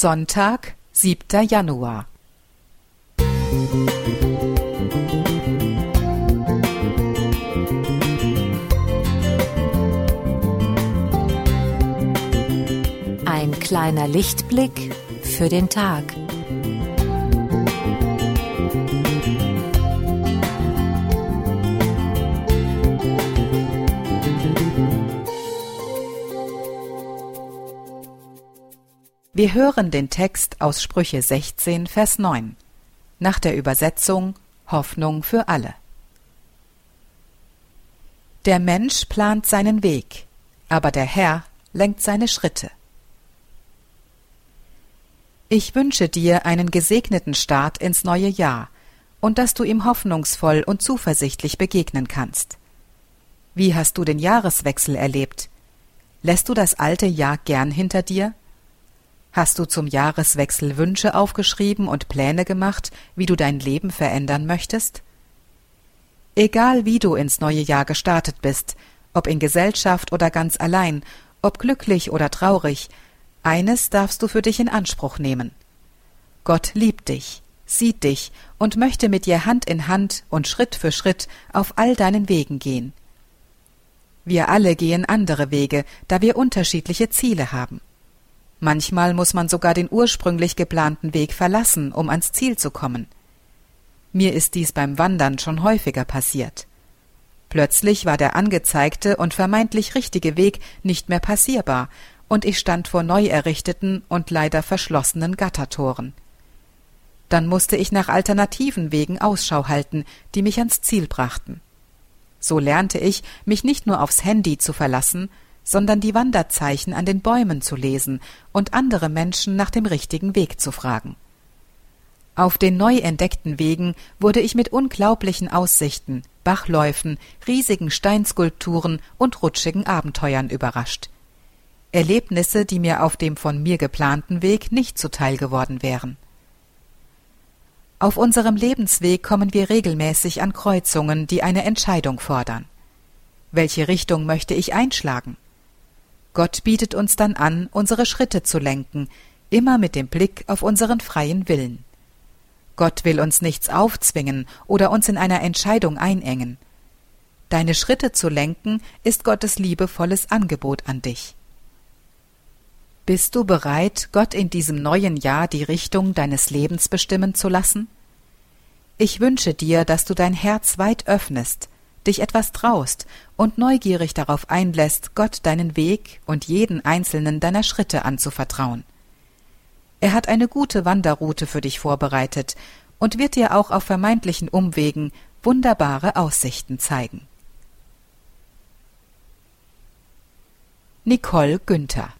Sonntag, 7. Januar. Ein kleiner Lichtblick für den Tag. Wir hören den Text aus Sprüche 16, Vers 9. Nach der Übersetzung Hoffnung für alle. Der Mensch plant seinen Weg, aber der Herr lenkt seine Schritte. Ich wünsche dir einen gesegneten Start ins neue Jahr und dass du ihm hoffnungsvoll und zuversichtlich begegnen kannst. Wie hast du den Jahreswechsel erlebt? Lässt du das alte Jahr gern hinter dir? Hast du zum Jahreswechsel Wünsche aufgeschrieben und Pläne gemacht, wie du dein Leben verändern möchtest? Egal wie du ins neue Jahr gestartet bist, ob in Gesellschaft oder ganz allein, ob glücklich oder traurig, eines darfst du für dich in Anspruch nehmen. Gott liebt dich, sieht dich und möchte mit dir Hand in Hand und Schritt für Schritt auf all deinen Wegen gehen. Wir alle gehen andere Wege, da wir unterschiedliche Ziele haben. Manchmal muss man sogar den ursprünglich geplanten Weg verlassen, um ans Ziel zu kommen. Mir ist dies beim Wandern schon häufiger passiert. Plötzlich war der angezeigte und vermeintlich richtige Weg nicht mehr passierbar, und ich stand vor neu errichteten und leider verschlossenen Gattertoren. Dann musste ich nach alternativen Wegen Ausschau halten, die mich ans Ziel brachten. So lernte ich, mich nicht nur aufs Handy zu verlassen, sondern die Wanderzeichen an den Bäumen zu lesen und andere Menschen nach dem richtigen Weg zu fragen. Auf den neu entdeckten Wegen wurde ich mit unglaublichen Aussichten, Bachläufen, riesigen Steinskulpturen und rutschigen Abenteuern überrascht. Erlebnisse, die mir auf dem von mir geplanten Weg nicht zuteil geworden wären. Auf unserem Lebensweg kommen wir regelmäßig an Kreuzungen, die eine Entscheidung fordern. Welche Richtung möchte ich einschlagen? Gott bietet uns dann an, unsere Schritte zu lenken, immer mit dem Blick auf unseren freien Willen. Gott will uns nichts aufzwingen oder uns in einer Entscheidung einengen. Deine Schritte zu lenken ist Gottes liebevolles Angebot an dich. Bist du bereit, Gott in diesem neuen Jahr die Richtung deines Lebens bestimmen zu lassen? Ich wünsche dir, dass du dein Herz weit öffnest, dich etwas traust und neugierig darauf einlässt, Gott deinen Weg und jeden einzelnen deiner Schritte anzuvertrauen. Er hat eine gute Wanderroute für dich vorbereitet und wird dir auch auf vermeintlichen Umwegen wunderbare Aussichten zeigen. Nicole Günther